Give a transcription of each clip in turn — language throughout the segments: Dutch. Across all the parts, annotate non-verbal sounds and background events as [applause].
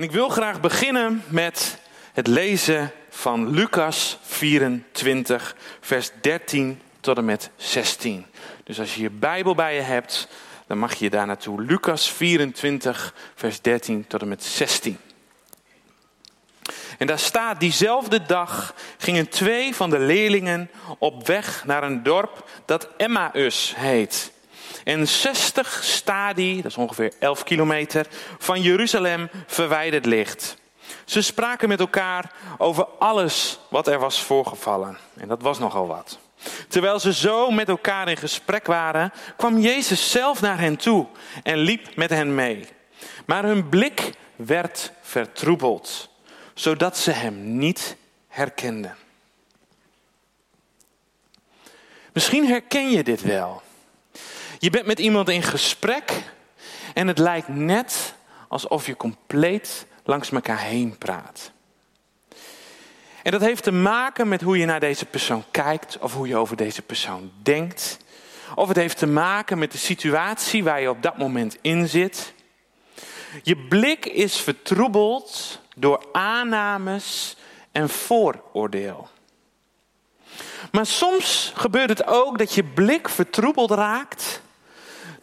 En ik wil graag beginnen met het lezen van Lucas 24, vers 13 tot en met 16. Dus als je je Bijbel bij je hebt, dan mag je daar naartoe. Lucas 24, vers 13 tot en met 16. En daar staat, diezelfde dag gingen twee van de leerlingen op weg naar een dorp dat Emmaus heet. En 60 stadie, dat is ongeveer 11 kilometer, van Jeruzalem verwijderd ligt. Ze spraken met elkaar over alles wat er was voorgevallen. En dat was nogal wat. Terwijl ze zo met elkaar in gesprek waren, kwam Jezus zelf naar hen toe en liep met hen mee. Maar hun blik werd vertroebeld, zodat ze hem niet herkenden. Misschien herken je dit wel. Je bent met iemand in gesprek en het lijkt net alsof je compleet langs elkaar heen praat. En dat heeft te maken met hoe je naar deze persoon kijkt of hoe je over deze persoon denkt. Of het heeft te maken met de situatie waar je op dat moment in zit. Je blik is vertroebeld door aannames en vooroordeel. Maar soms gebeurt het ook dat je blik vertroebeld raakt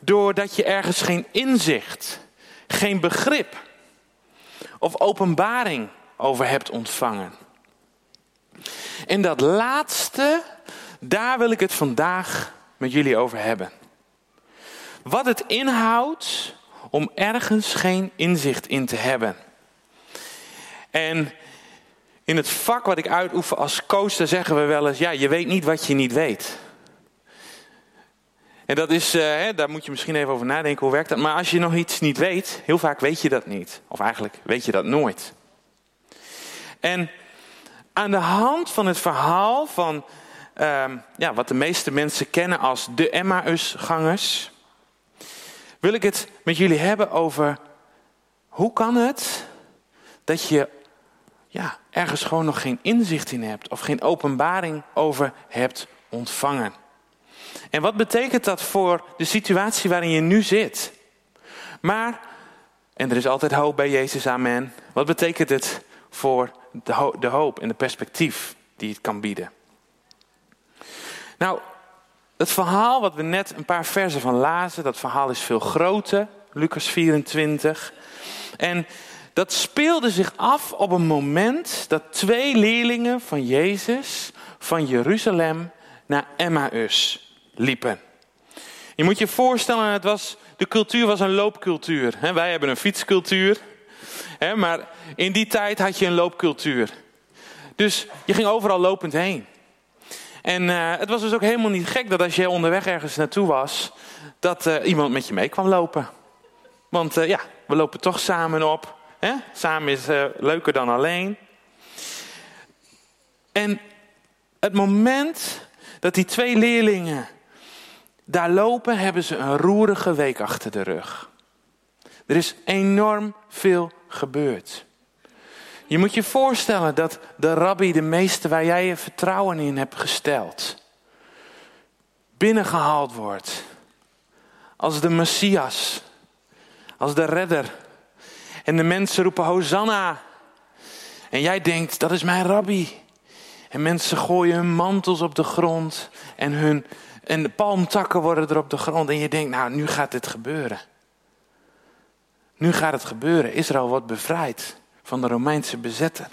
doordat je ergens geen inzicht, geen begrip of openbaring over hebt ontvangen. En dat laatste, daar wil ik het vandaag met jullie over hebben. Wat het inhoudt om ergens geen inzicht in te hebben. En in het vak wat ik uitoefen als coach, zeggen we wel eens: ja, je weet niet wat je niet weet. En dat is, hè, daar moet je misschien even over nadenken, hoe werkt dat? Maar als je nog iets niet weet, heel vaak weet je dat niet. Of eigenlijk weet je dat nooit. En aan de hand van het verhaal van um, ja, wat de meeste mensen kennen als de Emmausgangers, wil ik het met jullie hebben over hoe kan het dat je ja, ergens gewoon nog geen inzicht in hebt of geen openbaring over hebt ontvangen. En wat betekent dat voor de situatie waarin je nu zit? Maar, en er is altijd hoop bij Jezus, amen. Wat betekent het voor de, de hoop en de perspectief die het kan bieden? Nou, het verhaal wat we net een paar versen van lazen, dat verhaal is veel groter. Lucas 24. En dat speelde zich af op een moment dat twee leerlingen van Jezus van Jeruzalem naar Emmaus liepen. Je moet je voorstellen, het was, de cultuur was een loopcultuur. Wij hebben een fietscultuur. Maar in die tijd had je een loopcultuur. Dus je ging overal lopend heen. En uh, het was dus ook helemaal niet gek dat als je onderweg ergens naartoe was, dat uh, iemand met je mee kwam lopen. Want uh, ja, we lopen toch samen op. Samen is leuker dan alleen. En het moment dat die twee leerlingen daar lopen, hebben ze een roerige week achter de rug. Er is enorm veel gebeurd. Je moet je voorstellen dat de rabbi, de meeste waar jij je vertrouwen in hebt gesteld, binnengehaald wordt als de Messias, als de redder. En de mensen roepen Hosanna. En jij denkt, dat is mijn rabbi. En mensen gooien hun mantels op de grond en hun en de palmtakken worden er op de grond. En je denkt, nou, nu gaat dit gebeuren. Nu gaat het gebeuren. Israël wordt bevrijd van de Romeinse bezetter.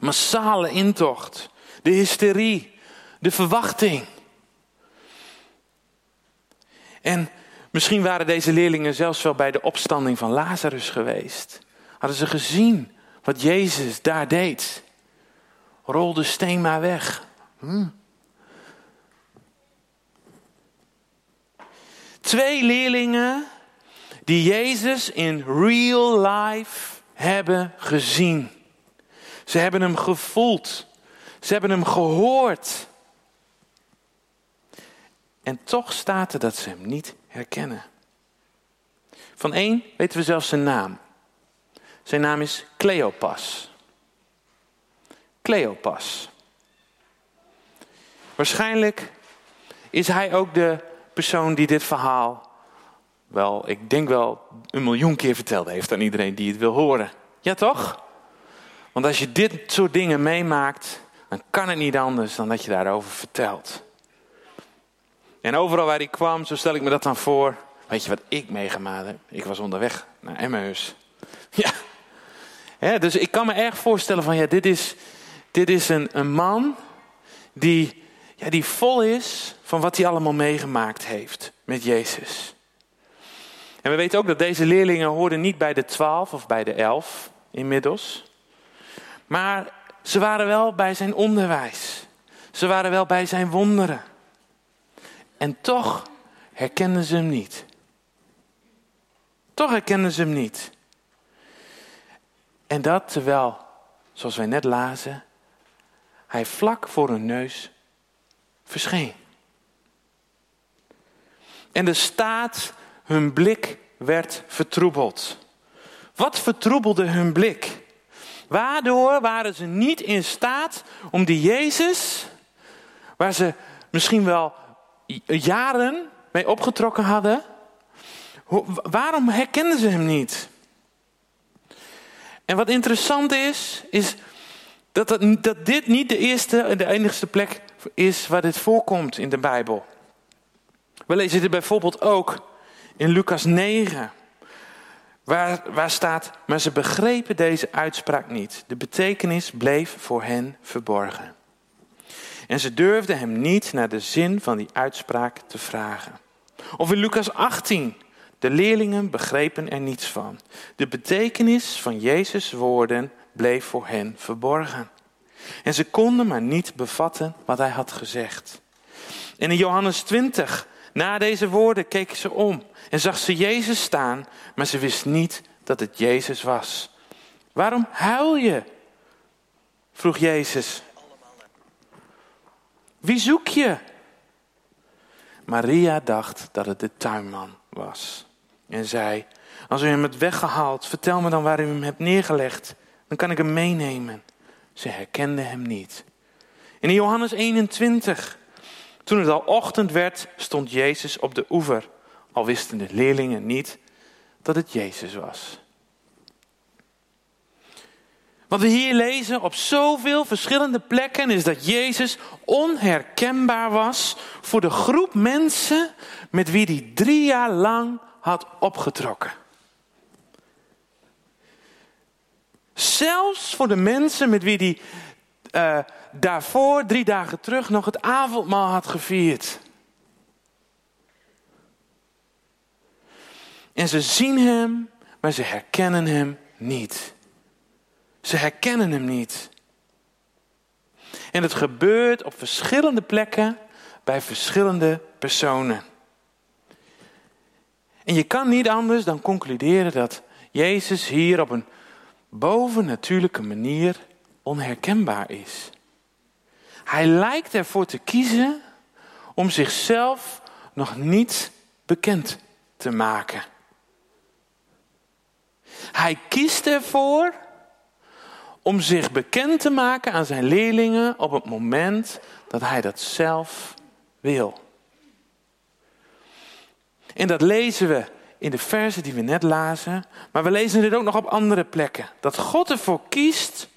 Massale intocht. De hysterie. De verwachting. En misschien waren deze leerlingen zelfs wel bij de opstanding van Lazarus geweest. Hadden ze gezien wat Jezus daar deed. Rol de steen maar weg. Hm. Twee leerlingen die Jezus in real life hebben gezien. Ze hebben hem gevoeld. Ze hebben hem gehoord. En toch staat er dat ze hem niet herkennen. Van één weten we zelfs zijn naam. Zijn naam is Cleopas. Cleopas. Waarschijnlijk is hij ook de persoon die dit verhaal wel, ik denk wel een miljoen keer verteld heeft aan iedereen die het wil horen. Ja, toch? Want als je dit soort dingen meemaakt, dan kan het niet anders dan dat je daarover vertelt. En overal waar ik kwam, zo stel ik me dat dan voor. Weet je wat ik meegemaakt heb? Ik was onderweg naar Emmaus. [laughs] Ja. dus ik kan me erg voorstellen van, ja, dit is, dit is een, een man die, ja, die vol is van wat hij allemaal meegemaakt heeft met Jezus. En we weten ook dat deze leerlingen hoorden niet bij de twaalf of bij de elf inmiddels. Maar ze waren wel bij zijn onderwijs. Ze waren wel bij zijn wonderen. En toch herkenden ze hem niet. Toch herkenden ze hem niet. En dat terwijl, zoals wij net lazen, hij vlak voor hun neus verscheen. En de staat, hun blik werd vertroebeld. Wat vertroebelde hun blik? Waardoor waren ze niet in staat om die Jezus, waar ze misschien wel jaren mee opgetrokken hadden, waarom herkenden ze hem niet? En wat interessant is, is dat, dat, dat dit niet de eerste en de enigste plek is waar dit voorkomt in de Bijbel. We lezen dit bijvoorbeeld ook in Lucas 9. Waar, waar staat, maar ze begrepen deze uitspraak niet. De betekenis bleef voor hen verborgen. En ze durfden hem niet naar de zin van die uitspraak te vragen. Of in Lucas 18. De leerlingen begrepen er niets van. De betekenis van Jezus' woorden bleef voor hen verborgen. En ze konden maar niet bevatten wat hij had gezegd. En in Johannes 20, na deze woorden, keek ze om en zag ze Jezus staan, maar ze wist niet dat het Jezus was. Waarom huil je? vroeg Jezus. Wie zoek je? Maria dacht dat het de tuinman was en zei: Als u hem hebt weggehaald, vertel me dan waar u hem hebt neergelegd. Dan kan ik hem meenemen. Ze herkende hem niet. in Johannes 21, toen het al ochtend werd, stond Jezus op de oever. Al wisten de leerlingen niet dat het Jezus was. Wat we hier lezen op zoveel verschillende plekken is dat Jezus onherkenbaar was voor de groep mensen met wie hij drie jaar lang had opgetrokken. Zelfs voor de mensen met wie hij uh, daarvoor, drie dagen terug, nog het avondmaal had gevierd. En ze zien hem, maar ze herkennen hem niet. Ze herkennen hem niet. En het gebeurt op verschillende plekken bij verschillende personen. En je kan niet anders dan concluderen dat Jezus hier op een bovennatuurlijke manier onherkenbaar is. Hij lijkt ervoor te kiezen om zichzelf nog niet bekend te maken. Hij kiest ervoor om zich bekend te maken aan zijn leerlingen op het moment dat hij dat zelf wil. En dat lezen we in de versen die we net lazen, maar we lezen dit ook nog op andere plekken. Dat God ervoor kiest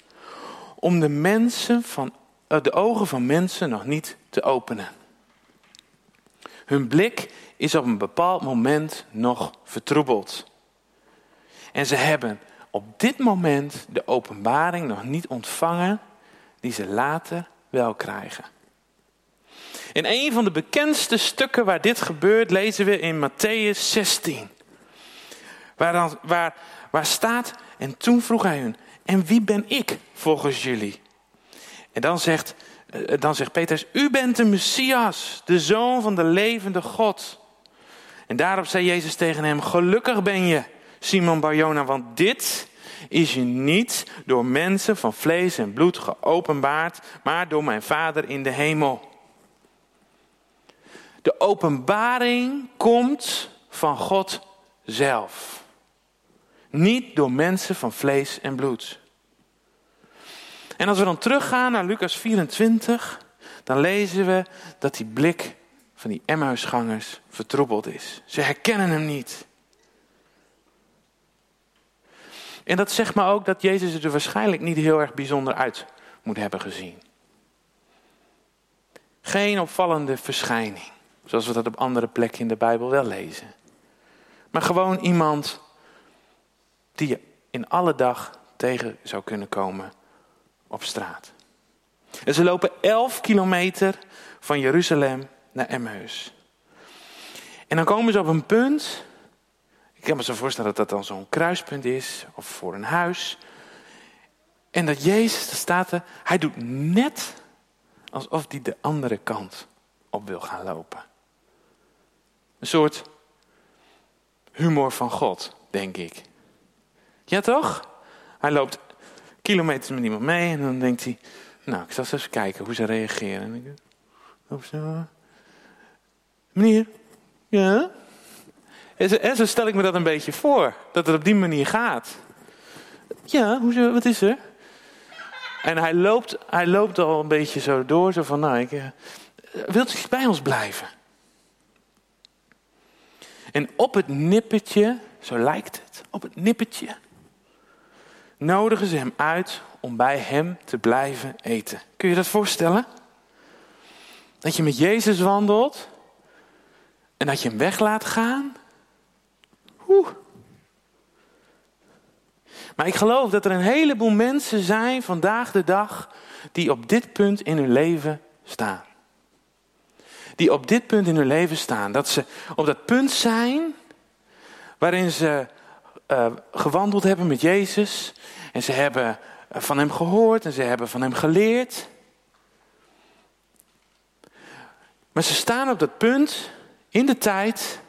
om de, mensen van, eh, de ogen van mensen nog niet te openen. Hun blik is op een bepaald moment nog vertroebeld. En ze hebben op dit moment de openbaring nog niet ontvangen die ze later wel krijgen. In een van de bekendste stukken waar dit gebeurt lezen we in Matthäus 16. Waar, dan, waar, waar staat, en toen vroeg hij hun, en wie ben ik volgens jullie? En dan zegt, eh, dan zegt Petrus, u bent de Messias, de zoon van de levende God. En daarop zei Jezus tegen hem, gelukkig ben je, Simon Barjona, want dit is je niet door mensen van vlees en bloed geopenbaard, maar door mijn Vader in de hemel openbaring komt van God zelf. Niet door mensen van vlees en bloed. En als we dan teruggaan naar Lucas 24, dan lezen we dat die blik van die Emmausgangers vertroebeld is. Ze herkennen hem niet. En dat zegt me ook dat Jezus er waarschijnlijk niet heel erg bijzonder uit moet hebben gezien. Geen opvallende verschijning zoals we dat op andere plekken in de Bijbel wel lezen. Maar gewoon iemand die je in alle dag tegen zou kunnen komen op straat. En ze lopen elf kilometer van Jeruzalem naar Emmaus. En dan komen ze op een punt. Ik kan me zo voorstellen dat dat dan zo'n kruispunt is, of voor een huis. En dat Jezus, daar staat er, hij doet net alsof hij de andere kant op wil gaan lopen. Een soort humor van God, denk ik. Ja, toch? Hij loopt kilometers met iemand mee en dan denkt hij, nou, ik zal eens even kijken hoe ze reageren. En ik, zo. Meneer, ja? En zo, stel ik me dat een beetje voor, dat het op die manier gaat. Ja, wat is er? En hij loopt, hij loopt al een beetje zo door, zo van, nou, ik, uh, wilt u bij ons blijven? En op het nippertje, zo lijkt het, op het nippertje, nodigen ze hem uit om bij hem te blijven eten. Kun je dat voorstellen? Dat je met Jezus wandelt en dat je hem weg laat gaan. Maar ik geloof dat er een heleboel mensen zijn vandaag de dag die op dit punt in hun leven staan. Die op dit punt in hun leven staan. Dat ze op dat punt zijn waarin ze uh, gewandeld hebben met Jezus. En ze hebben van hem gehoord en ze hebben van hem geleerd. Maar ze staan op dat punt in de tijd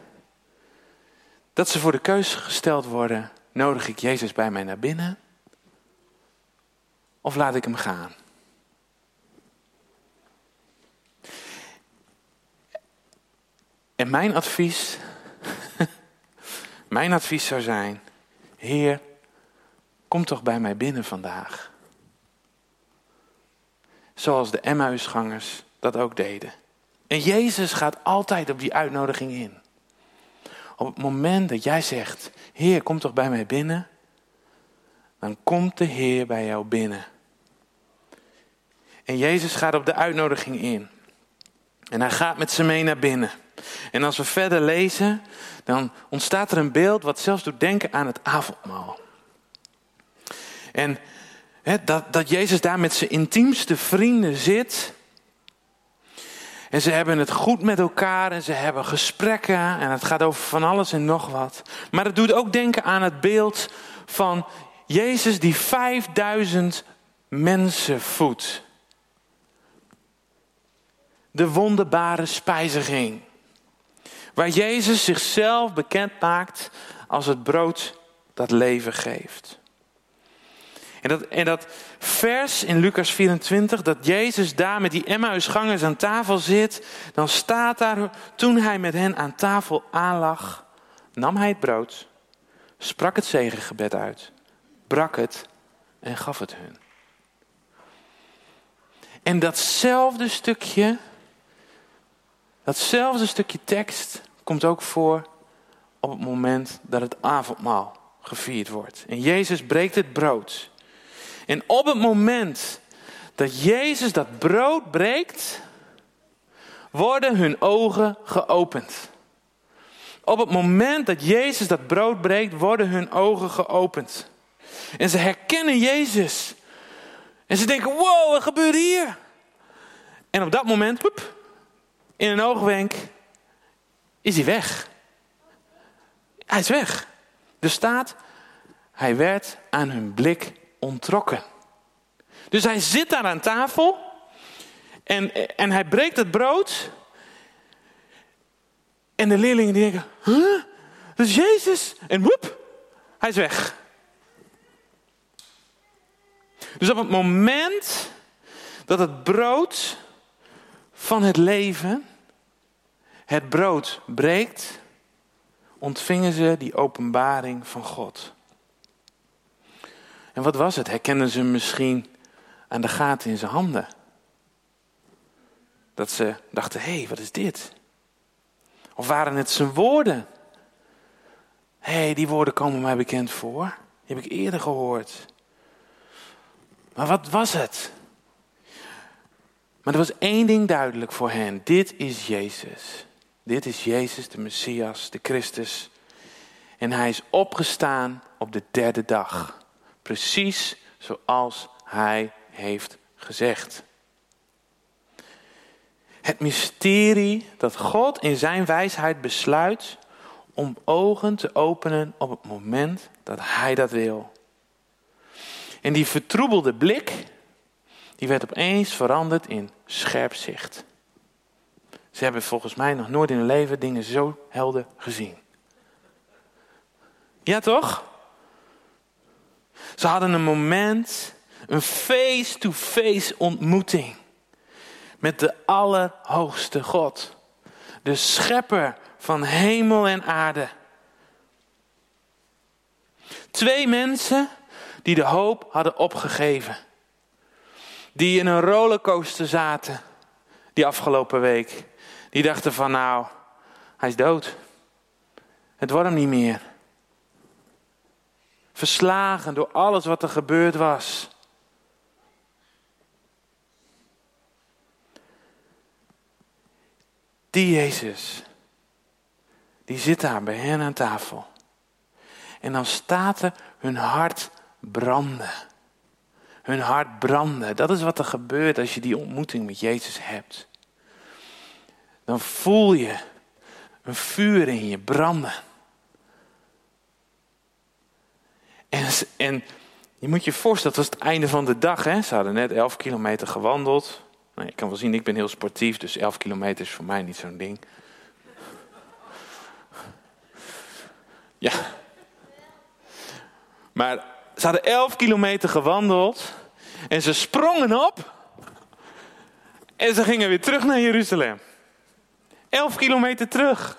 dat ze voor de keuze gesteld worden: nodig ik Jezus bij mij naar binnen of laat ik hem gaan? En mijn advies, [laughs] mijn advies zou zijn: Heer, kom toch bij mij binnen vandaag. Zoals de Emmausgangers dat ook deden. En Jezus gaat altijd op die uitnodiging in. Op het moment dat jij zegt, Heer, kom toch bij mij binnen, dan komt de Heer bij jou binnen. En Jezus gaat op de uitnodiging in. En hij gaat met ze mee naar binnen. En als we verder lezen, dan ontstaat er een beeld wat zelfs doet denken aan het avondmaal. En dat, dat Jezus daar met zijn intiemste vrienden zit. En ze hebben het goed met elkaar en ze hebben gesprekken en het gaat over van alles en nog wat. Maar het doet ook denken aan het beeld van Jezus die 5000 mensen voedt. De wonderbare spijziging. Waar Jezus zichzelf bekend maakt als het brood dat leven geeft. En dat, en dat vers in Lucas 24, dat Jezus daar met die Emmausgangers aan tafel zit, dan staat daar, toen hij met hen aan tafel aanlag, nam hij het brood, sprak het zegengebed uit, brak het en gaf het hun. En datzelfde stukje, datzelfde stukje tekst komt ook voor op het moment dat het avondmaal gevierd wordt. En Jezus breekt het brood. En op het moment dat Jezus dat brood breekt, worden hun ogen geopend. Op het moment dat Jezus dat brood breekt, worden hun ogen geopend. En ze herkennen Jezus. En ze denken, wow, wat gebeurt hier? En op dat moment, woep, in een oogwenk, is hij weg. Hij is weg. Er staat, hij werd aan hun blik ontrokken. Dus hij zit daar aan tafel en, en hij breekt het brood. En de leerlingen die denken, huh? Dat is Jezus. En woep, hij is weg. Dus op het moment dat het brood van het leven, het brood breekt, ontvingen ze die openbaring van God. En wat was het? Herkenden ze misschien aan de gaten in zijn handen? Dat ze dachten, hé, hey, wat is dit? Of waren het zijn woorden? Hé, hey, die woorden komen mij bekend voor. Die heb ik eerder gehoord. Maar wat was het? Maar er was één ding duidelijk voor hen. Dit is Jezus. Dit is Jezus, de Messias, de Christus. En hij is opgestaan op de derde dag. Precies zoals hij heeft gezegd. Het mysterie dat God in zijn wijsheid besluit om ogen te openen op het moment dat hij dat wil. En die vertroebelde blik, die werd opeens veranderd in scherp zicht. Ze hebben volgens mij nog nooit in hun leven dingen zo helder gezien. Ja, toch? Ze hadden een moment, een face-to-face ontmoeting met de Allerhoogste God, de Schepper van hemel en aarde. Twee mensen die de hoop hadden opgegeven, die in een rollercoaster zaten die afgelopen week, die dachten van nou, hij is dood. Het wordt hem niet meer. Verslagen door alles wat er gebeurd was. Die Jezus, die zit daar bij hen aan tafel. En dan staat er hun hart branden. Hun hart branden. Dat is wat er gebeurt als je die ontmoeting met Jezus hebt. Dan voel je een vuur in je branden. En, en je moet je voorstellen, dat was het einde van de dag. Hè? Ze hadden net 11 kilometer gewandeld. Nou, je kan wel zien, ik ben heel sportief, dus 11 kilometer is voor mij niet zo'n ding. Ja. Maar ze hadden 11 kilometer gewandeld en ze sprongen op en ze gingen weer terug naar Jeruzalem. 11 kilometer terug.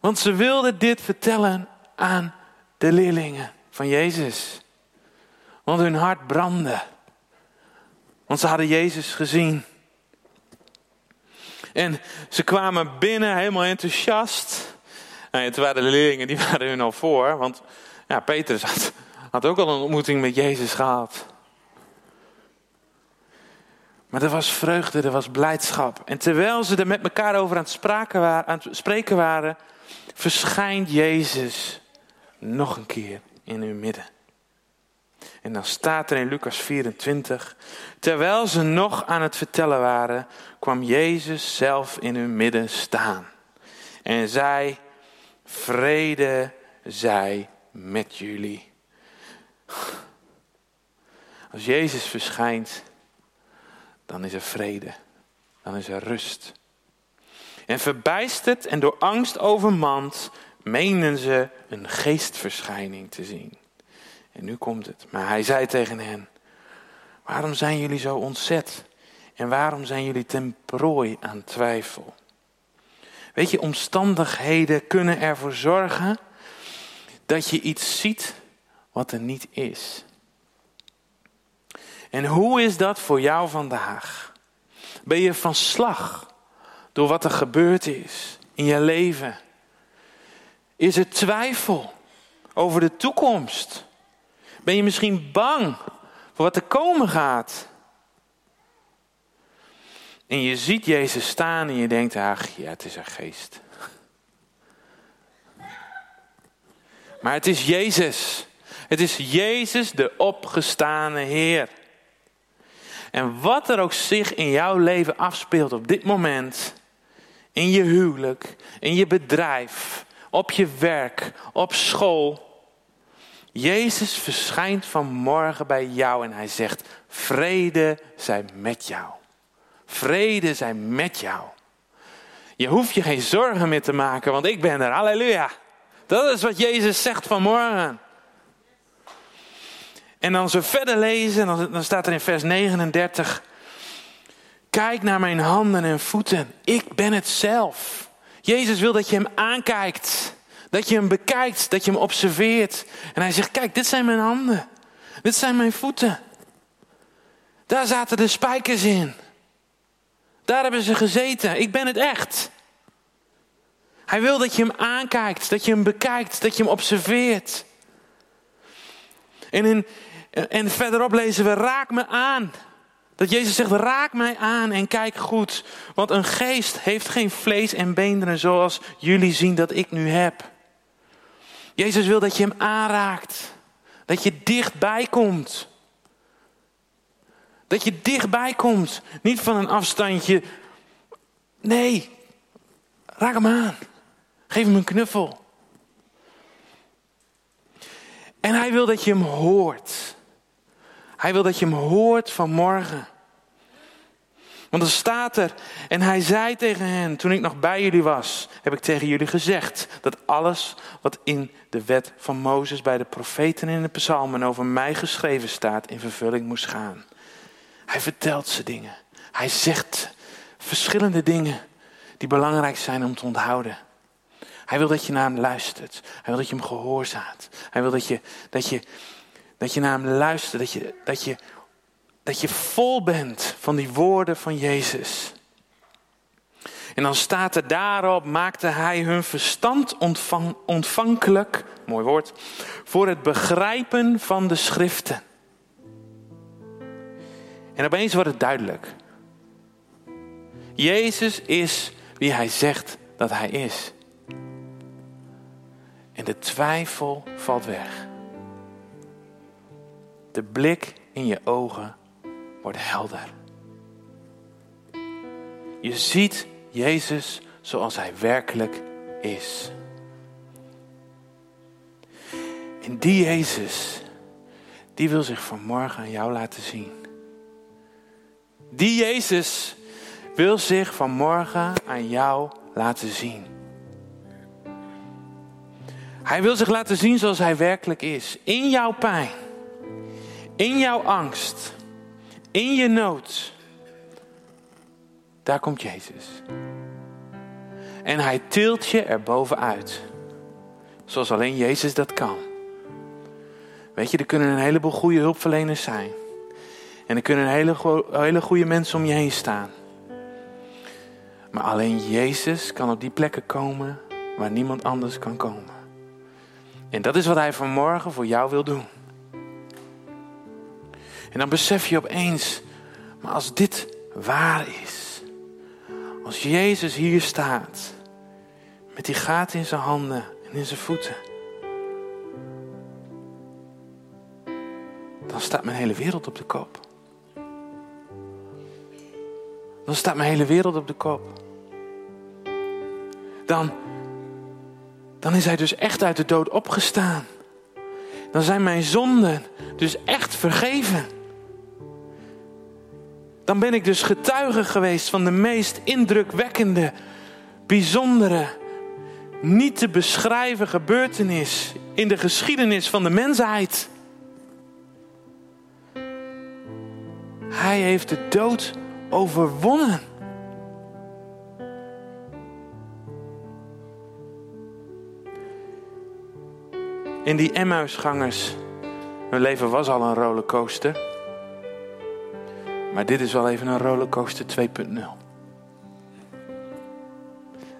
Want ze wilden dit vertellen aan de leerlingen van Jezus. Want hun hart brandde. Want ze hadden Jezus gezien. En ze kwamen binnen helemaal enthousiast. Nou, toen waren de leerlingen, die waren hun al voor. Want ja, Petrus had, had ook al een ontmoeting met Jezus gehad. Maar er was vreugde, er was blijdschap. En terwijl ze er met elkaar over aan het, waren, aan het spreken waren, verschijnt Jezus nog een keer in hun midden. En dan staat er in Lucas 24, terwijl ze nog aan het vertellen waren, kwam Jezus zelf in hun midden staan. En zei, vrede zij met jullie. Als Jezus verschijnt, dan is er vrede, dan is er rust. En verbijsterd en door angst overmand, meenden ze een geestverschijning te zien. En nu komt het. Maar hij zei tegen hen: Waarom zijn jullie zo ontzet? En waarom zijn jullie ten prooi aan twijfel? Weet je, omstandigheden kunnen ervoor zorgen dat je iets ziet wat er niet is. En hoe is dat voor jou vandaag? Ben je van slag door wat er gebeurd is in je leven? Is er twijfel over de toekomst? Ben je misschien bang voor wat er komen gaat? En je ziet Jezus staan en je denkt, ach ja, het is een geest. Maar het is Jezus. Het is Jezus, de opgestane Heer. En wat er ook zich in jouw leven afspeelt op dit moment, in je huwelijk, in je bedrijf, op je werk, op school. Jezus verschijnt vanmorgen bij jou en hij zegt: Vrede zij met jou. Vrede zij met jou. Je hoeft je geen zorgen meer te maken, want ik ben er. Halleluja. Dat is wat Jezus zegt vanmorgen. En als we verder lezen, dan staat er in vers 39. Kijk naar mijn handen en voeten. Ik ben het zelf. Jezus wil dat je hem aankijkt. Dat je hem bekijkt, dat je hem observeert. En hij zegt, kijk, dit zijn mijn handen. Dit zijn mijn voeten. Daar zaten de spijkers in. Daar hebben ze gezeten. Ik ben het echt. Hij wil dat je hem aankijkt, dat je hem bekijkt, dat je hem observeert. En, in, en verderop lezen we: raak me aan. Dat Jezus zegt: raak mij aan en kijk goed. Want een geest heeft geen vlees en beenderen zoals jullie zien dat ik nu heb. Jezus wil dat je hem aanraakt. Dat je dichtbij komt. Dat je dichtbij komt. Niet van een afstandje. Nee, raak hem aan. Geef hem een knuffel. En hij wil dat je hem hoort. Hij wil dat je hem hoort vanmorgen. Want dan staat er, en hij zei tegen hen, toen ik nog bij jullie was, heb ik tegen jullie gezegd dat alles wat in de wet van Mozes, bij de profeten en in de psalmen over mij geschreven staat, in vervulling moest gaan. Hij vertelt ze dingen. Hij zegt verschillende dingen die belangrijk zijn om te onthouden. Hij wil dat je naar hem luistert. Hij wil dat je hem gehoorzaamt. Hij wil dat je, dat je, dat je naar hem luistert. Dat je, dat, je, dat je vol bent van die woorden van Jezus. En dan staat er daarop, maakte hij hun verstand ontvang, ontvankelijk, mooi woord, voor het begrijpen van de schriften. En opeens wordt het duidelijk. Jezus is wie hij zegt dat hij is. En de twijfel valt weg. De blik in je ogen wordt helder. Je ziet Jezus zoals hij werkelijk is. En die Jezus, die wil zich vanmorgen aan jou laten zien. Die Jezus wil zich vanmorgen aan jou laten zien. Hij wil zich laten zien zoals hij werkelijk is. In jouw pijn. In jouw angst. In je nood. Daar komt Jezus. En hij tilt je er bovenuit. Zoals alleen Jezus dat kan. Weet je, er kunnen een heleboel goede hulpverleners zijn. En er kunnen hele, hele goede mensen om je heen staan. Maar alleen Jezus kan op die plekken komen waar niemand anders kan komen. En dat is wat hij vanmorgen voor jou wil doen. En dan besef je opeens, maar als dit waar is, als Jezus hier staat, met die gaten in zijn handen en in zijn voeten, dan staat mijn hele wereld op de kop. Dan staat mijn hele wereld op de kop. Dan dan is hij dus echt uit de dood opgestaan. Dan zijn mijn zonden dus echt vergeven. Dan ben ik dus getuige geweest van de meest indrukwekkende, bijzondere, niet te beschrijven gebeurtenis in de geschiedenis van de mensheid. Hij heeft de dood overwonnen. in die Emmausgangers. Hun leven was al een rollercoaster. Maar dit is wel even een rollercoaster 2.0.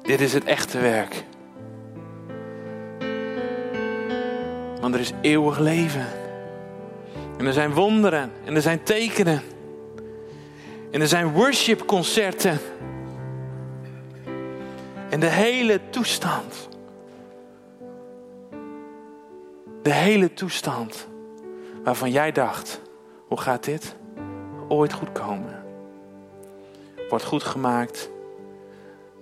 Dit is het echte werk. Want er is eeuwig leven. En er zijn wonderen. En er zijn tekenen. En er zijn worshipconcerten. En de hele toestand de hele toestand waarvan jij dacht, hoe gaat dit ooit goed komen? Wordt goed gemaakt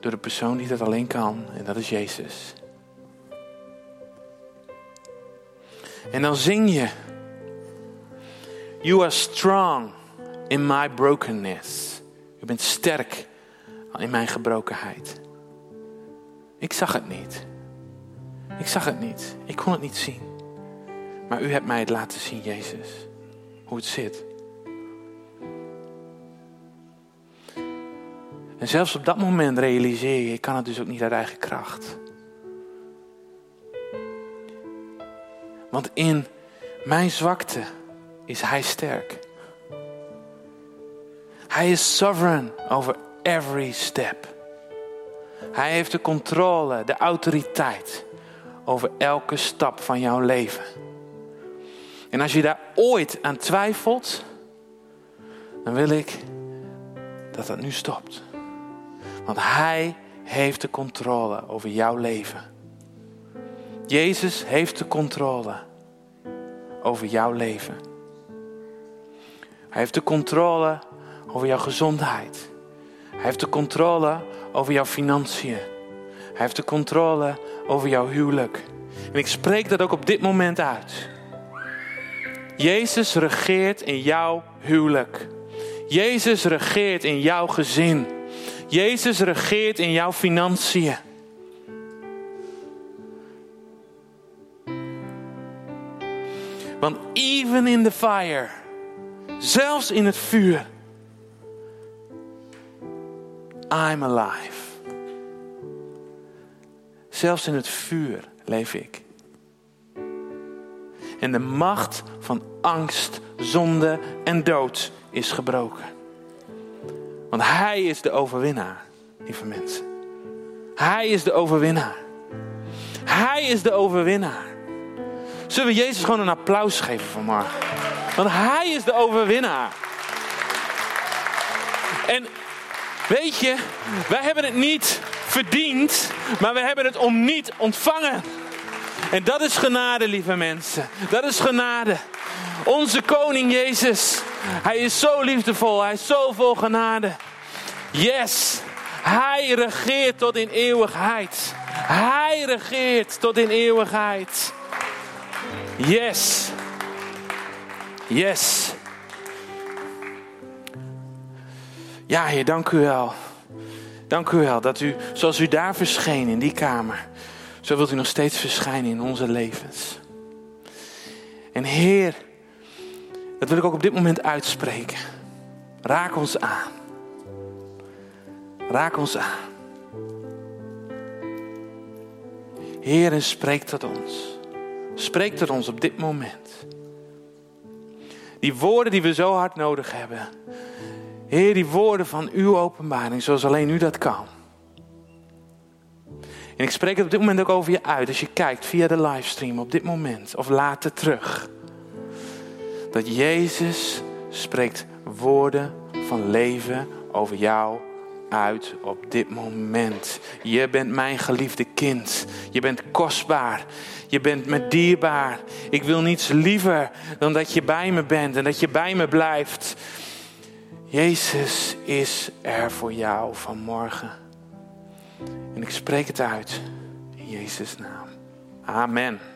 door de persoon die dat alleen kan en dat is Jezus. En dan zing je, You are strong in my brokenness. U bent sterk in mijn gebrokenheid. Ik zag het niet. Ik zag het niet. Ik kon het niet zien. Maar u hebt mij het laten zien, Jezus, hoe het zit. En zelfs op dat moment realiseer je, ik kan het dus ook niet uit eigen kracht. Want in mijn zwakte is Hij sterk. Hij is sovereign over every step. Hij heeft de controle, de autoriteit over elke stap van jouw leven. En als je daar ooit aan twijfelt, dan wil ik dat dat nu stopt. Want Hij heeft de controle over jouw leven. Jezus heeft de controle over jouw leven. Hij heeft de controle over jouw gezondheid. Hij heeft de controle over jouw financiën. Hij heeft de controle over jouw huwelijk. En ik spreek dat ook op dit moment uit. Jezus regeert in jouw huwelijk. Jezus regeert in jouw gezin. Jezus regeert in jouw financiën. Want even in the fire, zelfs in het vuur, I'm alive. Zelfs in het vuur leef ik. En de macht van angst, zonde en dood is gebroken. Want Hij is de overwinnaar, lieve mensen. Hij is de overwinnaar. Hij is de overwinnaar. Zullen we Jezus gewoon een applaus geven vanmorgen? Want Hij is de overwinnaar. En weet je, wij hebben het niet verdiend, maar we hebben het om niet ontvangen. En dat is genade, lieve mensen. Dat is genade. Onze koning Jezus. Hij is zo liefdevol. Hij is zo vol genade. Yes. Hij regeert tot in eeuwigheid. Hij regeert tot in eeuwigheid. Yes. Yes. Ja, Heer, dank u wel. Dank u wel dat u, zoals u daar verscheen in die kamer, zo wilt u nog steeds verschijnen in onze levens. En Heer, dat wil ik ook op dit moment uitspreken. Raak ons aan. Raak ons aan. Heer, spreek tot ons. Spreek tot ons op dit moment. Die woorden die we zo hard nodig hebben. Heer, die woorden van uw openbaring, zoals alleen u dat kan. En ik spreek het op dit moment ook over je uit. Als je kijkt via de livestream op dit moment of later terug. Dat Jezus spreekt woorden van leven over jou uit op dit moment. Je bent mijn geliefde kind. Je bent kostbaar. Je bent me dierbaar. Ik wil niets liever dan dat je bij me bent en dat je bij me blijft. Jezus is er voor jou vanmorgen. En ik spreek het uit in Jezus' naam. Amen.